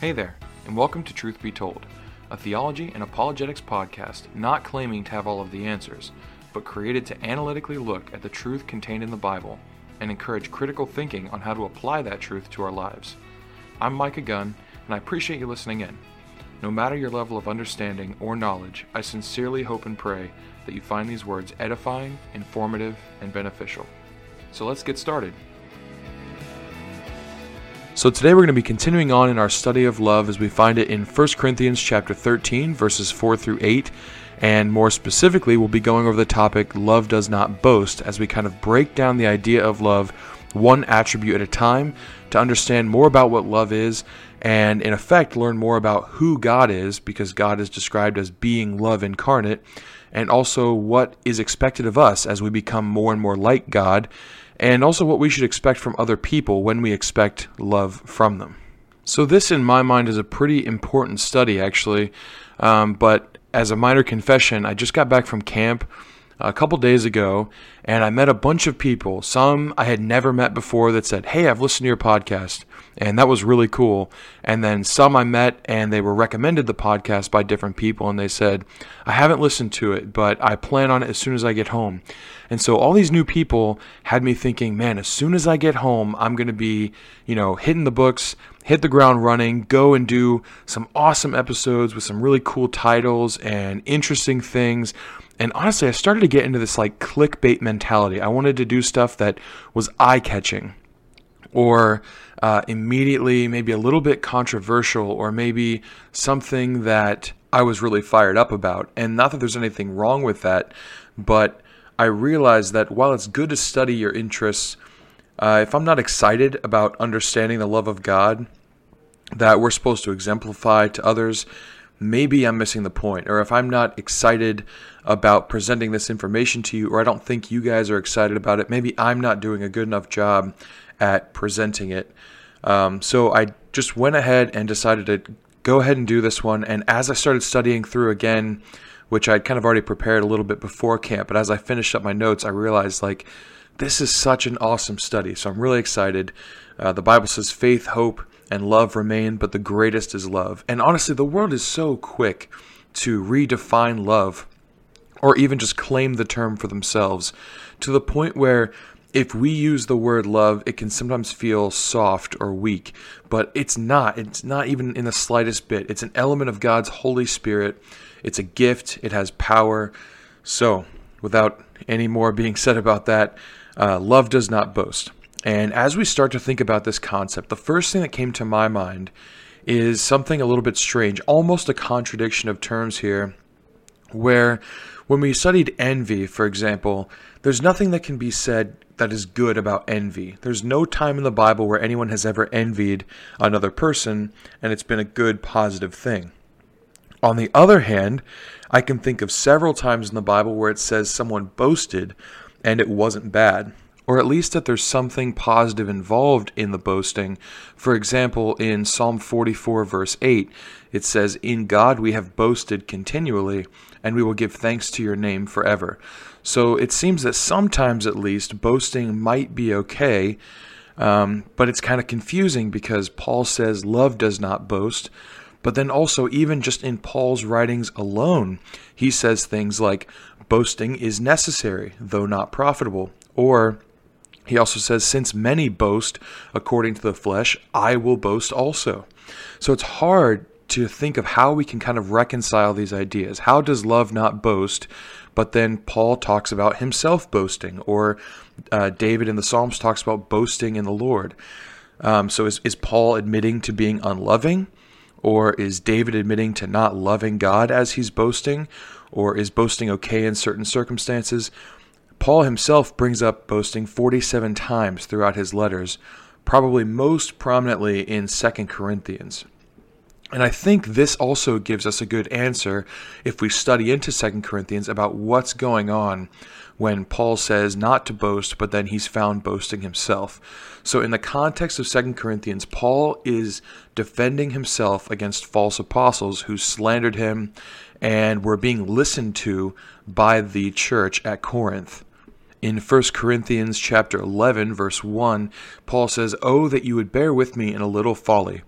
Hey there, and welcome to Truth Be Told, a theology and apologetics podcast not claiming to have all of the answers, but created to analytically look at the truth contained in the Bible and encourage critical thinking on how to apply that truth to our lives. I'm Micah Gunn, and I appreciate you listening in. No matter your level of understanding or knowledge, I sincerely hope and pray that you find these words edifying, informative, and beneficial. So let's get started. So today we're going to be continuing on in our study of love as we find it in 1 Corinthians chapter 13 verses 4 through 8 and more specifically we'll be going over the topic love does not boast as we kind of break down the idea of love one attribute at a time to understand more about what love is and in effect learn more about who God is because God is described as being love incarnate and also what is expected of us as we become more and more like God and also what we should expect from other people when we expect love from them. So, this in my mind is a pretty important study, actually. Um, but as a minor confession, I just got back from camp a couple days ago and I met a bunch of people. Some I had never met before that said, Hey, I've listened to your podcast. And that was really cool. And then some I met and they were recommended the podcast by different people. And they said, I haven't listened to it, but I plan on it as soon as I get home. And so all these new people had me thinking, man, as soon as I get home, I'm going to be, you know, hitting the books, hit the ground running, go and do some awesome episodes with some really cool titles and interesting things. And honestly, I started to get into this like clickbait mentality. I wanted to do stuff that was eye catching or uh, immediately maybe a little bit controversial or maybe something that I was really fired up about. And not that there's anything wrong with that, but I realized that while it's good to study your interests, uh, if I'm not excited about understanding the love of God that we're supposed to exemplify to others, maybe I'm missing the point. Or if I'm not excited about presenting this information to you, or I don't think you guys are excited about it, maybe I'm not doing a good enough job at presenting it. Um, so I just went ahead and decided to go ahead and do this one. And as I started studying through again, which I'd kind of already prepared a little bit before camp, but as I finished up my notes, I realized like this is such an awesome study. So I'm really excited. Uh, the Bible says faith, hope, and love remain, but the greatest is love. And honestly, the world is so quick to redefine love or even just claim the term for themselves to the point where if we use the word love, it can sometimes feel soft or weak, but it's not. It's not even in the slightest bit. It's an element of God's Holy Spirit. It's a gift, it has power. So, without any more being said about that, uh, love does not boast. And as we start to think about this concept, the first thing that came to my mind is something a little bit strange, almost a contradiction of terms here, where when we studied envy, for example, there's nothing that can be said that is good about envy. There's no time in the Bible where anyone has ever envied another person and it's been a good, positive thing. On the other hand, I can think of several times in the Bible where it says someone boasted and it wasn't bad, or at least that there's something positive involved in the boasting. For example, in Psalm 44, verse 8, it says, In God we have boasted continually, and we will give thanks to your name forever. So it seems that sometimes, at least, boasting might be okay, um, but it's kind of confusing because Paul says love does not boast. But then also, even just in Paul's writings alone, he says things like, boasting is necessary, though not profitable. Or he also says, since many boast according to the flesh, I will boast also. So it's hard to think of how we can kind of reconcile these ideas. How does love not boast? But then Paul talks about himself boasting, or uh, David in the Psalms talks about boasting in the Lord. Um, so is, is Paul admitting to being unloving? Or is David admitting to not loving God as he's boasting? Or is boasting okay in certain circumstances? Paul himself brings up boasting 47 times throughout his letters, probably most prominently in 2 Corinthians. And I think this also gives us a good answer if we study into 2 Corinthians about what's going on when Paul says not to boast, but then he's found boasting himself. So, in the context of 2 Corinthians, Paul is defending himself against false apostles who slandered him and were being listened to by the church at Corinth. In 1 Corinthians chapter 11 verse 1, Paul says, "Oh that you would bear with me in a little folly."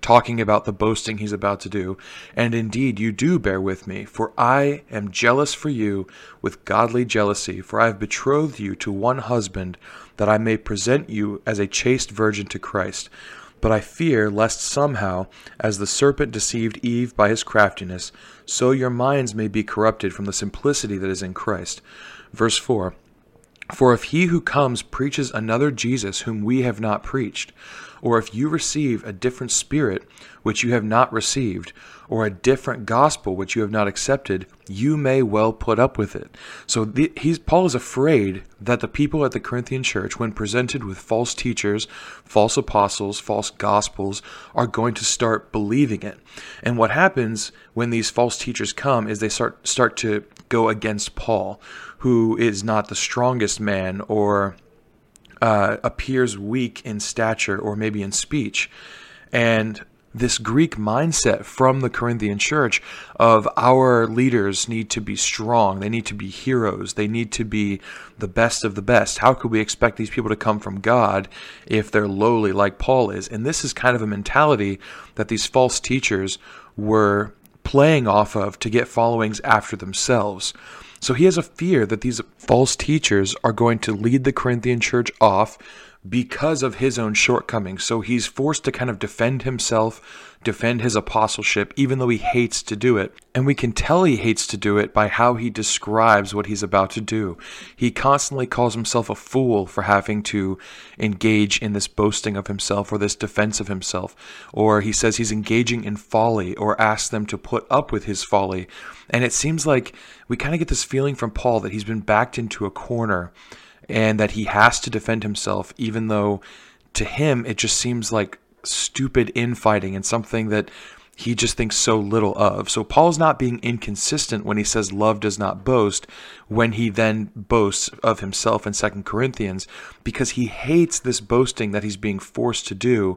Talking about the boasting he's about to do. And indeed, you do bear with me, for I am jealous for you with godly jealousy, for I have betrothed you to one husband, that I may present you as a chaste virgin to Christ. But I fear lest somehow, as the serpent deceived Eve by his craftiness, so your minds may be corrupted from the simplicity that is in Christ. Verse 4 For if he who comes preaches another Jesus whom we have not preached, or if you receive a different spirit which you have not received, or a different gospel which you have not accepted, you may well put up with it. So the, he's, Paul is afraid that the people at the Corinthian church, when presented with false teachers, false apostles, false gospels, are going to start believing it. And what happens when these false teachers come is they start start to go against Paul, who is not the strongest man or uh, appears weak in stature or maybe in speech. And this Greek mindset from the Corinthian church of our leaders need to be strong, they need to be heroes, they need to be the best of the best. How could we expect these people to come from God if they're lowly like Paul is? And this is kind of a mentality that these false teachers were playing off of to get followings after themselves. So he has a fear that these false teachers are going to lead the Corinthian church off because of his own shortcomings. So he's forced to kind of defend himself, defend his apostleship, even though he hates to do it. And we can tell he hates to do it by how he describes what he's about to do. He constantly calls himself a fool for having to engage in this boasting of himself or this defense of himself. Or he says he's engaging in folly or asks them to put up with his folly. And it seems like we kind of get this feeling from Paul that he's been backed into a corner and that he has to defend himself, even though to him it just seems like stupid infighting and something that he just thinks so little of. So Paul's not being inconsistent when he says love does not boast, when he then boasts of himself in Second Corinthians, because he hates this boasting that he's being forced to do,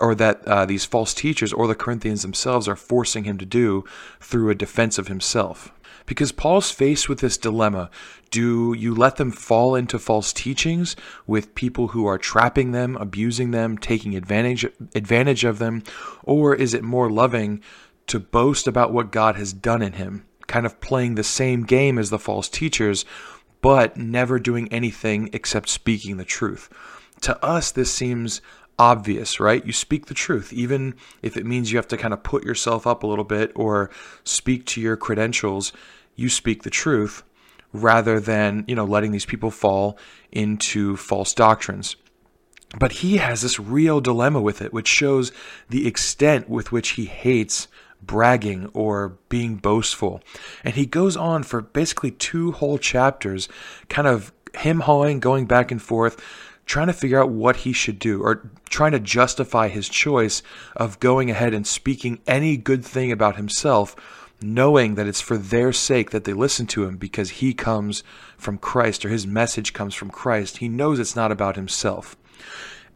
or that uh, these false teachers or the Corinthians themselves are forcing him to do through a defense of himself. Because Paul's faced with this dilemma. Do you let them fall into false teachings with people who are trapping them, abusing them, taking advantage advantage of them, or is it more loving to boast about what God has done in him, kind of playing the same game as the false teachers, but never doing anything except speaking the truth? To us this seems obvious, right? You speak the truth, even if it means you have to kind of put yourself up a little bit or speak to your credentials. You speak the truth rather than, you know, letting these people fall into false doctrines. But he has this real dilemma with it, which shows the extent with which he hates bragging or being boastful. And he goes on for basically two whole chapters, kind of him hawing, going back and forth, trying to figure out what he should do or trying to justify his choice of going ahead and speaking any good thing about himself, knowing that it's for their sake that they listen to him because he comes from Christ or his message comes from Christ. He knows it's not about himself.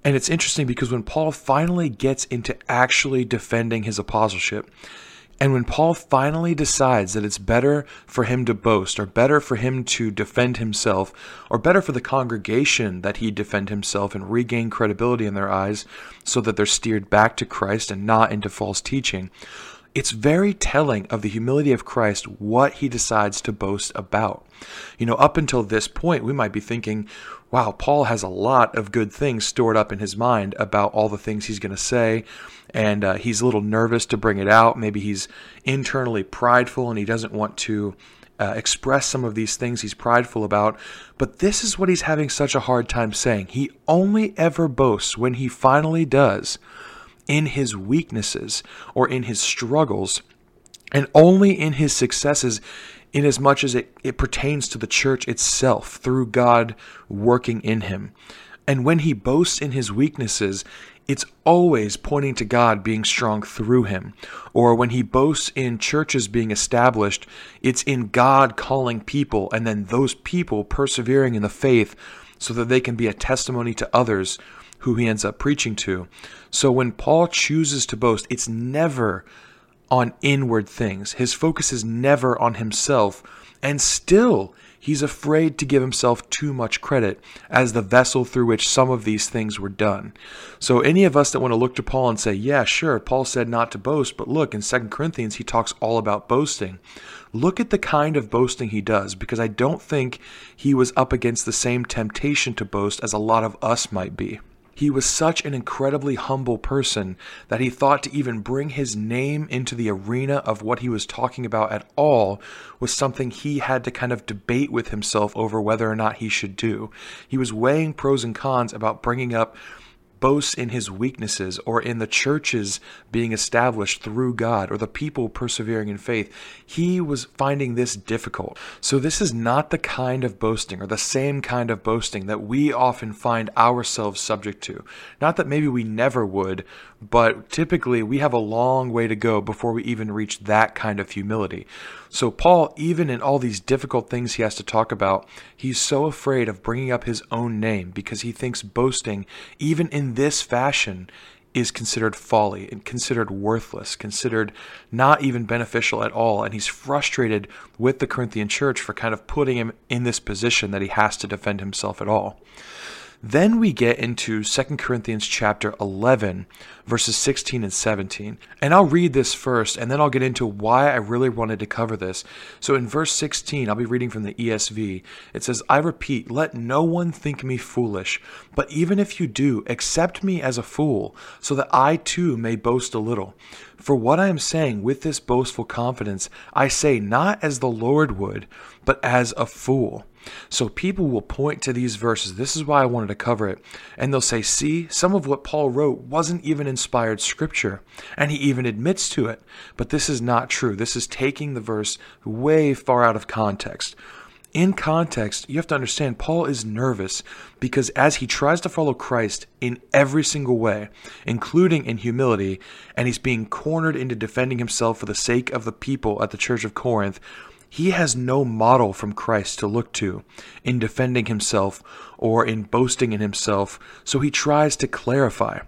And it's interesting because when Paul finally gets into actually defending his apostleship, and when Paul finally decides that it's better for him to boast, or better for him to defend himself, or better for the congregation that he defend himself and regain credibility in their eyes so that they're steered back to Christ and not into false teaching, it's very telling of the humility of Christ what he decides to boast about. You know, up until this point, we might be thinking, wow, Paul has a lot of good things stored up in his mind about all the things he's going to say and uh, he's a little nervous to bring it out. Maybe he's internally prideful and he doesn't want to uh, express some of these things he's prideful about. But this is what he's having such a hard time saying. He only ever boasts when he finally does in his weaknesses or in his struggles, and only in his successes in as much as it, it pertains to the church itself through God working in him. And when he boasts in his weaknesses, it's always pointing to God being strong through him. Or when he boasts in churches being established, it's in God calling people and then those people persevering in the faith so that they can be a testimony to others who he ends up preaching to. So when Paul chooses to boast, it's never on inward things. His focus is never on himself. And still, He's afraid to give himself too much credit as the vessel through which some of these things were done. So, any of us that want to look to Paul and say, yeah, sure, Paul said not to boast, but look, in 2 Corinthians, he talks all about boasting. Look at the kind of boasting he does, because I don't think he was up against the same temptation to boast as a lot of us might be. He was such an incredibly humble person that he thought to even bring his name into the arena of what he was talking about at all was something he had to kind of debate with himself over whether or not he should do. He was weighing pros and cons about bringing up boasts in his weaknesses or in the churches being established through God or the people persevering in faith. He was finding this difficult. So, this is not the kind of boasting or the same kind of boasting that we often find ourselves subject to. Not that maybe we never would, but typically we have a long way to go before we even reach that kind of humility. So, Paul, even in all these difficult things he has to talk about, he's so afraid of bringing up his own name because he thinks boasting, even in this fashion, is considered folly and considered worthless, considered not even beneficial at all. And he's frustrated with the Corinthian church for kind of putting him in this position that he has to defend himself at all. Then we get into 2 Corinthians chapter 11, verses 16 and 17. And I'll read this first, and then I'll get into why I really wanted to cover this. So in verse 16, I'll be reading from the ESV. It says, I repeat, let no one think me foolish, but even if you do, accept me as a fool, so that I too may boast a little. For what I am saying with this boastful confidence, I say not as the Lord would, but as a fool so people will point to these verses. This is why I wanted to cover it. And they'll say, see, some of what Paul wrote wasn't even inspired scripture. And he even admits to it. But this is not true. This is taking the verse way far out of context. In context, you have to understand Paul is nervous because as he tries to follow Christ in every single way, including in humility, and he's being cornered into defending himself for the sake of the people at the church of Corinth, he has no model from Christ to look to in defending himself or in boasting in himself, so he tries to clarify.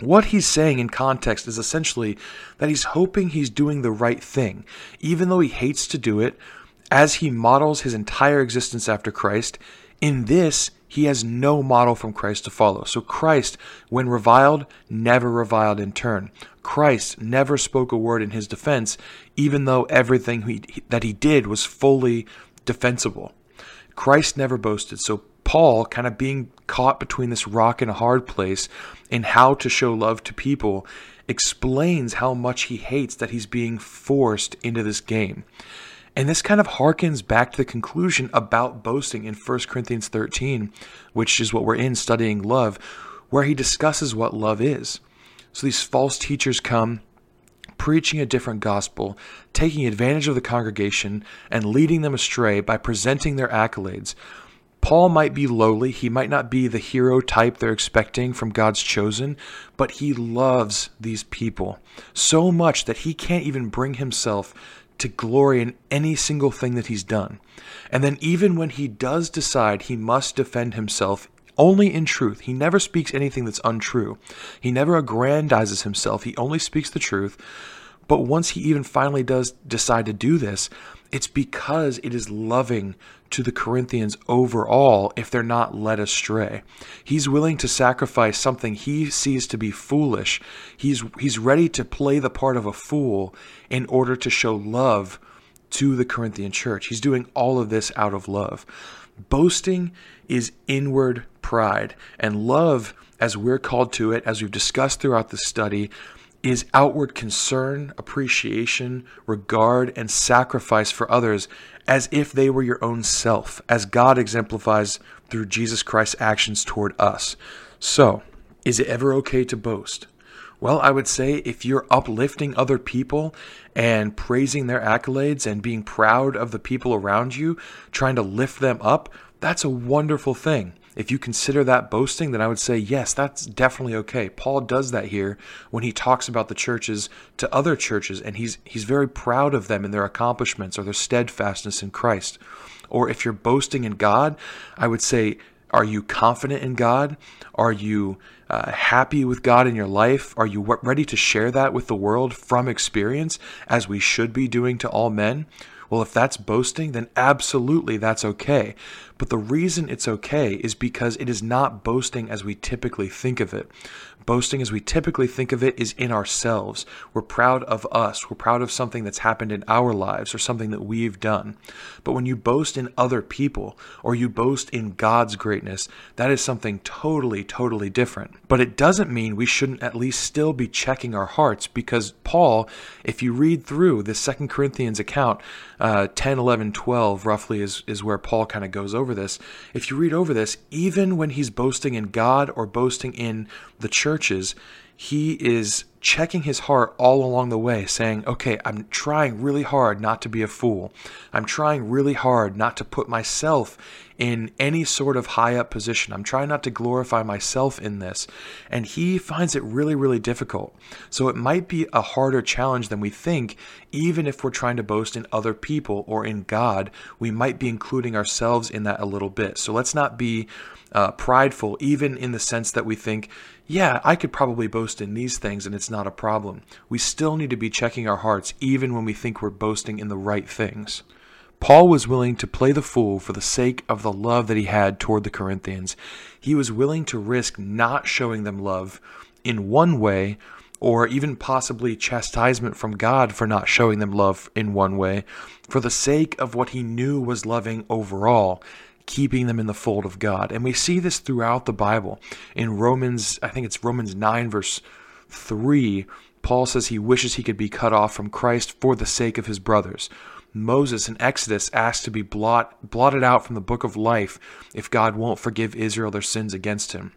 What he's saying in context is essentially that he's hoping he's doing the right thing, even though he hates to do it, as he models his entire existence after Christ. In this, he has no model from Christ to follow. So Christ, when reviled, never reviled in turn. Christ never spoke a word in his defense, even though everything he, that he did was fully defensible. Christ never boasted. So Paul, kind of being caught between this rock and a hard place in how to show love to people, explains how much he hates that he's being forced into this game. And this kind of harkens back to the conclusion about boasting in 1 Corinthians 13, which is what we're in studying love, where he discusses what love is. So these false teachers come preaching a different gospel, taking advantage of the congregation, and leading them astray by presenting their accolades. Paul might be lowly, he might not be the hero type they're expecting from God's chosen, but he loves these people so much that he can't even bring himself to glory in any single thing that he's done. And then, even when he does decide he must defend himself only in truth, he never speaks anything that's untrue. He never aggrandizes himself, he only speaks the truth. But once he even finally does decide to do this, it's because it is loving to the Corinthians overall if they're not led astray. He's willing to sacrifice something he sees to be foolish. He's he's ready to play the part of a fool in order to show love to the Corinthian church. He's doing all of this out of love. Boasting is inward pride, and love as we're called to it, as we've discussed throughout the study, is outward concern, appreciation, regard, and sacrifice for others as if they were your own self, as God exemplifies through Jesus Christ's actions toward us. So, is it ever okay to boast? Well, I would say if you're uplifting other people and praising their accolades and being proud of the people around you, trying to lift them up, that's a wonderful thing. If you consider that boasting, then I would say, yes, that's definitely okay. Paul does that here when he talks about the churches to other churches, and he's, he's very proud of them and their accomplishments or their steadfastness in Christ. Or if you're boasting in God, I would say, are you confident in God? Are you uh, happy with God in your life? Are you ready to share that with the world from experience, as we should be doing to all men? Well, if that's boasting, then absolutely that's okay. But the reason it's okay is because it is not boasting as we typically think of it. Boasting as we typically think of it is in ourselves. We're proud of us. We're proud of something that's happened in our lives or something that we've done. But when you boast in other people or you boast in God's greatness, that is something totally, totally different. But it doesn't mean we shouldn't at least still be checking our hearts because Paul, if you read through the Second Corinthians account, uh, 10, 11, 12 roughly is, is where Paul kind of goes over this. If you read over this, even when he's boasting in God or boasting in the churches, he is checking his heart all along the way, saying, Okay, I'm trying really hard not to be a fool. I'm trying really hard not to put myself in any sort of high up position. I'm trying not to glorify myself in this. And he finds it really, really difficult. So it might be a harder challenge than we think, even if we're trying to boast in other people or in God. We might be including ourselves in that a little bit. So let's not be uh, prideful, even in the sense that we think, yeah, I could probably boast in these things and it's not a problem. We still need to be checking our hearts, even when we think we're boasting in the right things. Paul was willing to play the fool for the sake of the love that he had toward the Corinthians. He was willing to risk not showing them love in one way, or even possibly chastisement from God for not showing them love in one way, for the sake of what he knew was loving overall keeping them in the fold of God. And we see this throughout the Bible. In Romans, I think it's Romans 9, verse 3, Paul says he wishes he could be cut off from Christ for the sake of his brothers. Moses in Exodus asked to be blot, blotted out from the book of life if God won't forgive Israel their sins against him.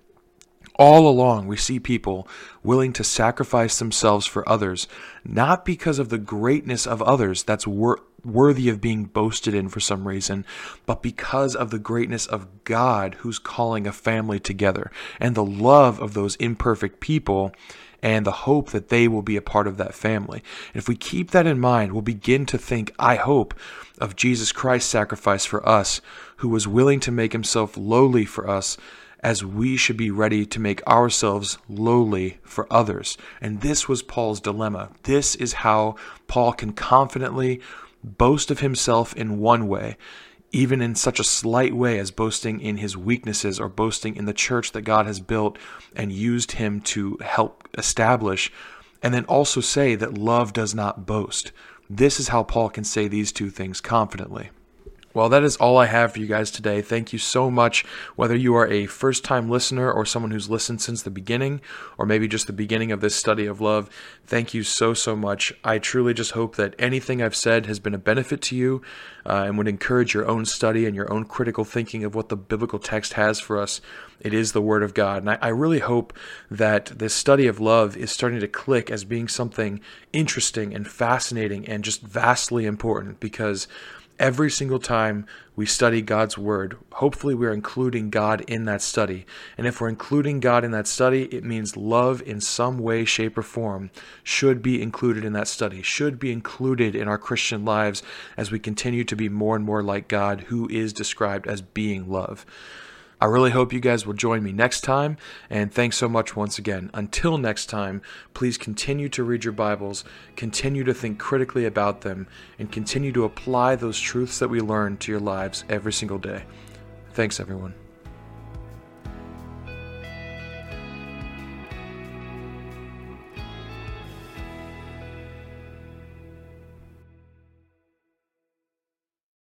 All along, we see people willing to sacrifice themselves for others, not because of the greatness of others that's wor- worthy of being boasted in for some reason, but because of the greatness of God who's calling a family together and the love of those imperfect people and the hope that they will be a part of that family. And if we keep that in mind, we'll begin to think, I hope, of Jesus Christ's sacrifice for us, who was willing to make himself lowly for us as we should be ready to make ourselves lowly for others. And this was Paul's dilemma. This is how Paul can confidently boast of himself in one way even in such a slight way as boasting in his weaknesses or boasting in the church that God has built and used him to help establish, and then also say that love does not boast. This is how Paul can say these two things confidently. Well, that is all I have for you guys today. Thank you so much. Whether you are a first time listener or someone who's listened since the beginning, or maybe just the beginning of this study of love, thank you so, so much. I truly just hope that anything I've said has been a benefit to you uh, and would encourage your own study and your own critical thinking of what the biblical text has for us. It is the Word of God. And I, I really hope that this study of love is starting to click as being something interesting and fascinating and just vastly important because every single time we study God's Word, hopefully we're including God in that study. And if we're including God in that study, it means love in some way, shape, or form should be included in that study, should be included in our Christian lives as we continue to be more and more like God, who is described as being love. I really hope you guys will join me next time, and thanks so much once again. Until next time, please continue to read your Bibles, continue to think critically about them, and continue to apply those truths that we learn to your lives every single day. Thanks, everyone.